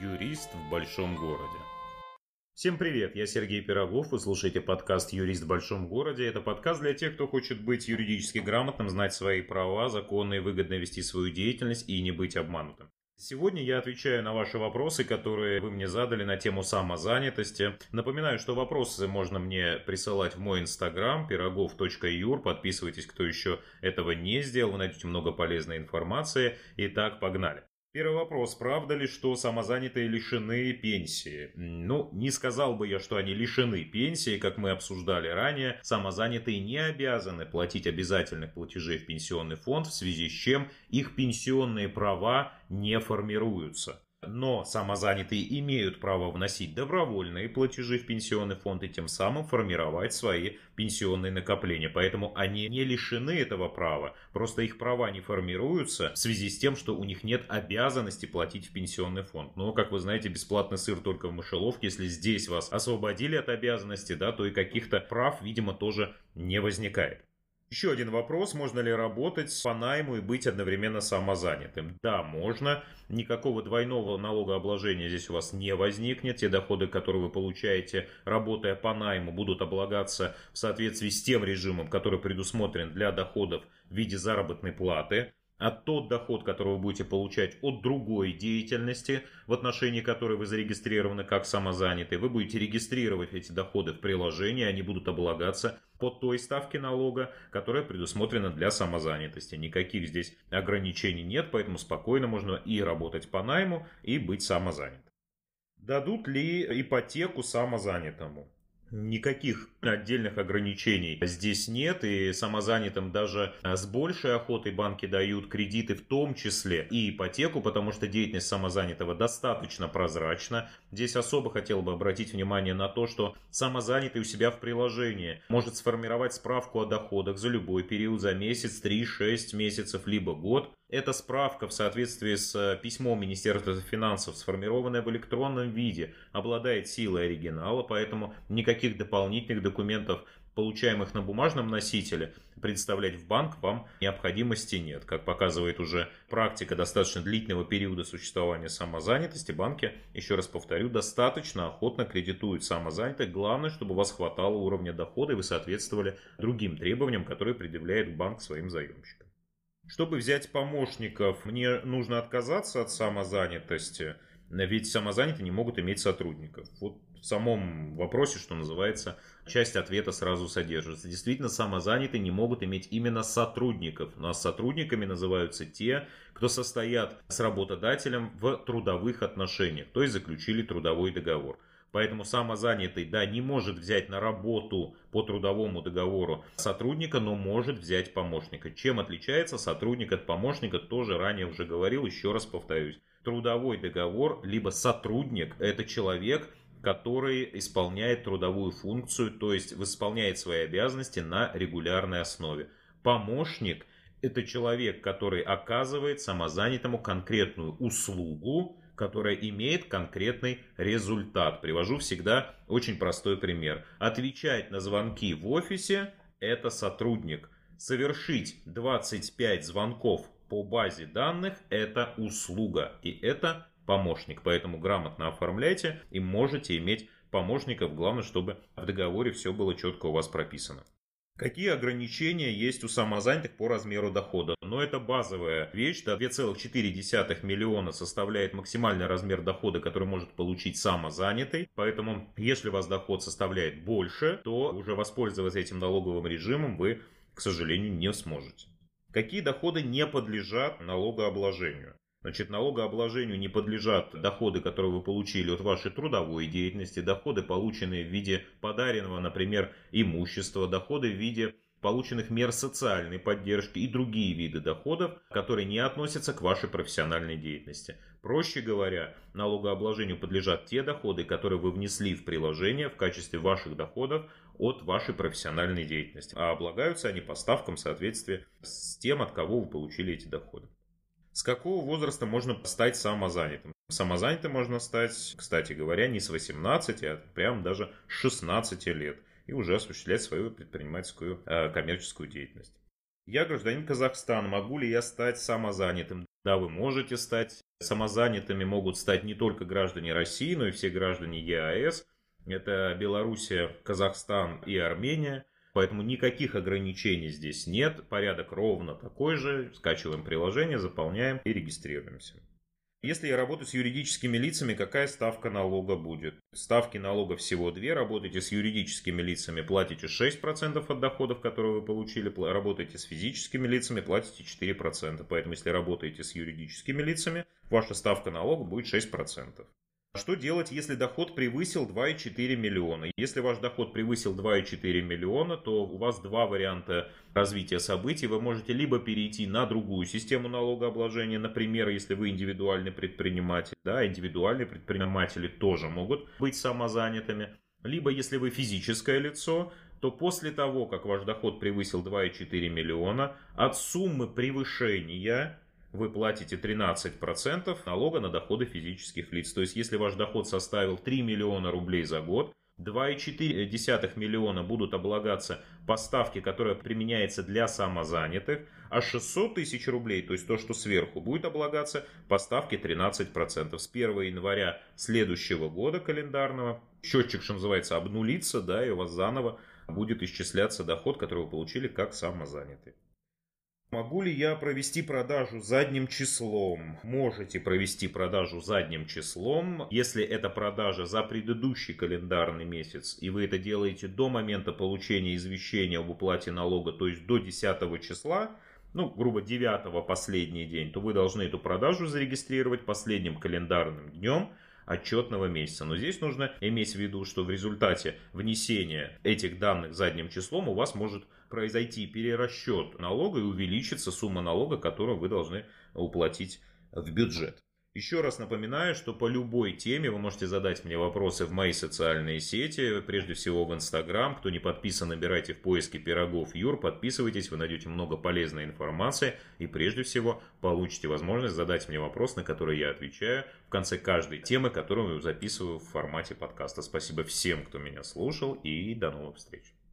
Юрист в большом городе. Всем привет, я Сергей Пирогов, вы слушаете подкаст «Юрист в большом городе». Это подкаст для тех, кто хочет быть юридически грамотным, знать свои права, законно и выгодно вести свою деятельность и не быть обманутым. Сегодня я отвечаю на ваши вопросы, которые вы мне задали на тему самозанятости. Напоминаю, что вопросы можно мне присылать в мой инстаграм пирогов.юр. Подписывайтесь, кто еще этого не сделал, вы найдете много полезной информации. Итак, погнали. Первый вопрос. Правда ли, что самозанятые лишены пенсии? Ну, не сказал бы я, что они лишены пенсии, как мы обсуждали ранее. Самозанятые не обязаны платить обязательных платежей в пенсионный фонд, в связи с чем их пенсионные права не формируются. Но самозанятые имеют право вносить добровольные платежи в пенсионный фонд и тем самым формировать свои пенсионные накопления. Поэтому они не лишены этого права. Просто их права не формируются в связи с тем, что у них нет обязанности платить в пенсионный фонд. Но, как вы знаете, бесплатный сыр только в мышеловке. Если здесь вас освободили от обязанности, да, то и каких-то прав, видимо, тоже не возникает. Еще один вопрос. Можно ли работать по найму и быть одновременно самозанятым? Да, можно. Никакого двойного налогообложения здесь у вас не возникнет. Те доходы, которые вы получаете, работая по найму, будут облагаться в соответствии с тем режимом, который предусмотрен для доходов в виде заработной платы а тот доход, который вы будете получать от другой деятельности, в отношении которой вы зарегистрированы как самозанятый, вы будете регистрировать эти доходы в приложении, они будут облагаться по той ставке налога, которая предусмотрена для самозанятости. Никаких здесь ограничений нет, поэтому спокойно можно и работать по найму, и быть самозанятым. Дадут ли ипотеку самозанятому? Никаких отдельных ограничений здесь нет, и самозанятым даже с большей охотой банки дают кредиты, в том числе и ипотеку, потому что деятельность самозанятого достаточно прозрачна. Здесь особо хотел бы обратить внимание на то, что самозанятый у себя в приложении может сформировать справку о доходах за любой период, за месяц, 3, 6 месяцев, либо год. Эта справка в соответствии с письмом Министерства финансов, сформированная в электронном виде, обладает силой оригинала, поэтому никаких никаких дополнительных документов, получаемых на бумажном носителе, представлять в банк вам необходимости нет. Как показывает уже практика достаточно длительного периода существования самозанятости, банки, еще раз повторю, достаточно охотно кредитуют самозанятых. Главное, чтобы у вас хватало уровня дохода и вы соответствовали другим требованиям, которые предъявляет банк своим заемщикам. Чтобы взять помощников, мне нужно отказаться от самозанятости – ведь самозанятые не могут иметь сотрудников. Вот в самом вопросе, что называется, часть ответа сразу содержится. Действительно, самозанятые не могут иметь именно сотрудников. Но сотрудниками называются те, кто состоят с работодателем в трудовых отношениях, то есть заключили трудовой договор. Поэтому самозанятый, да, не может взять на работу по трудовому договору сотрудника, но может взять помощника. Чем отличается сотрудник от помощника, тоже ранее уже говорил, еще раз повторюсь. Трудовой договор, либо сотрудник, это человек, который исполняет трудовую функцию, то есть исполняет свои обязанности на регулярной основе. Помощник – это человек, который оказывает самозанятому конкретную услугу, которая имеет конкретный результат. Привожу всегда очень простой пример. Отвечать на звонки в офисе – это сотрудник. Совершить 25 звонков по базе данных – это услуга. И это помощник. Поэтому грамотно оформляйте и можете иметь помощников. Главное, чтобы в договоре все было четко у вас прописано. Какие ограничения есть у самозанятых по размеру дохода? Но это базовая вещь. Да, 2,4 миллиона составляет максимальный размер дохода, который может получить самозанятый. Поэтому, если у вас доход составляет больше, то уже воспользоваться этим налоговым режимом вы, к сожалению, не сможете. Какие доходы не подлежат налогообложению? Значит, налогообложению не подлежат доходы, которые вы получили от вашей трудовой деятельности, доходы, полученные в виде подаренного, например, имущества, доходы в виде полученных мер социальной поддержки и другие виды доходов, которые не относятся к вашей профессиональной деятельности. Проще говоря, налогообложению подлежат те доходы, которые вы внесли в приложение в качестве ваших доходов от вашей профессиональной деятельности, а облагаются они по ставкам в соответствии с тем, от кого вы получили эти доходы. С какого возраста можно стать самозанятым? Самозанятым можно стать, кстати говоря, не с 18, а прям даже с 16 лет и уже осуществлять свою предпринимательскую э, коммерческую деятельность. Я гражданин Казахстана, могу ли я стать самозанятым? Да, вы можете стать самозанятыми, могут стать не только граждане России, но и все граждане ЕАЭС. Это Белоруссия, Казахстан и Армения. Поэтому никаких ограничений здесь нет. Порядок ровно такой же. Скачиваем приложение, заполняем и регистрируемся. Если я работаю с юридическими лицами, какая ставка налога будет? Ставки налога всего две. Работаете с юридическими лицами, платите 6% от доходов, которые вы получили. Работаете с физическими лицами, платите 4%. Поэтому, если работаете с юридическими лицами, ваша ставка налога будет 6%. Что делать, если доход превысил 2,4 миллиона? Если ваш доход превысил 2,4 миллиона, то у вас два варианта развития событий. Вы можете либо перейти на другую систему налогообложения, например, если вы индивидуальный предприниматель, да, индивидуальные предприниматели тоже могут быть самозанятыми. Либо если вы физическое лицо, то после того, как ваш доход превысил 2,4 миллиона, от суммы превышения вы платите 13% налога на доходы физических лиц. То есть, если ваш доход составил 3 миллиона рублей за год, 2,4 миллиона будут облагаться по ставке, которая применяется для самозанятых, а 600 тысяч рублей, то есть то, что сверху, будет облагаться по ставке 13%. С 1 января следующего года календарного счетчик, что называется, обнулится, да, и у вас заново будет исчисляться доход, который вы получили как самозанятый. Могу ли я провести продажу задним числом? Можете провести продажу задним числом, если это продажа за предыдущий календарный месяц, и вы это делаете до момента получения извещения об уплате налога, то есть до 10 числа, ну, грубо 9 последний день, то вы должны эту продажу зарегистрировать последним календарным днем отчетного месяца. Но здесь нужно иметь в виду, что в результате внесения этих данных задним числом у вас может произойти перерасчет налога и увеличится сумма налога, которую вы должны уплатить в бюджет. Еще раз напоминаю, что по любой теме вы можете задать мне вопросы в мои социальные сети, прежде всего в Инстаграм. Кто не подписан, набирайте в поиске пирогов Юр, подписывайтесь, вы найдете много полезной информации и прежде всего получите возможность задать мне вопрос, на который я отвечаю в конце каждой темы, которую записываю в формате подкаста. Спасибо всем, кто меня слушал и до новых встреч.